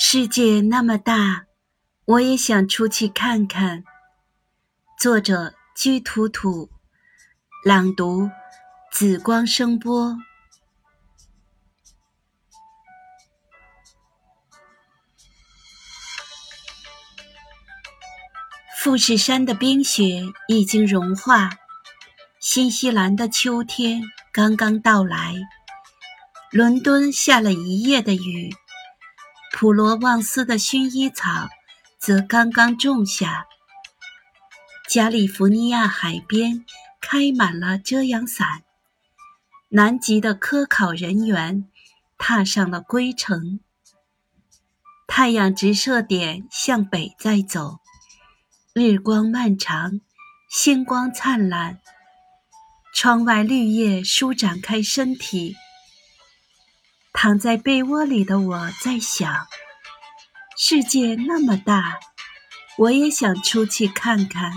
世界那么大，我也想出去看看。作者：居图图，朗读：紫光声波。富士山的冰雪已经融化，新西兰的秋天刚刚到来，伦敦下了一夜的雨。普罗旺斯的薰衣草则刚刚种下，加利福尼亚海边开满了遮阳伞，南极的科考人员踏上了归程。太阳直射点向北在走，日光漫长，星光灿烂。窗外绿叶舒展开身体。躺在被窝里的我在想：世界那么大，我也想出去看看。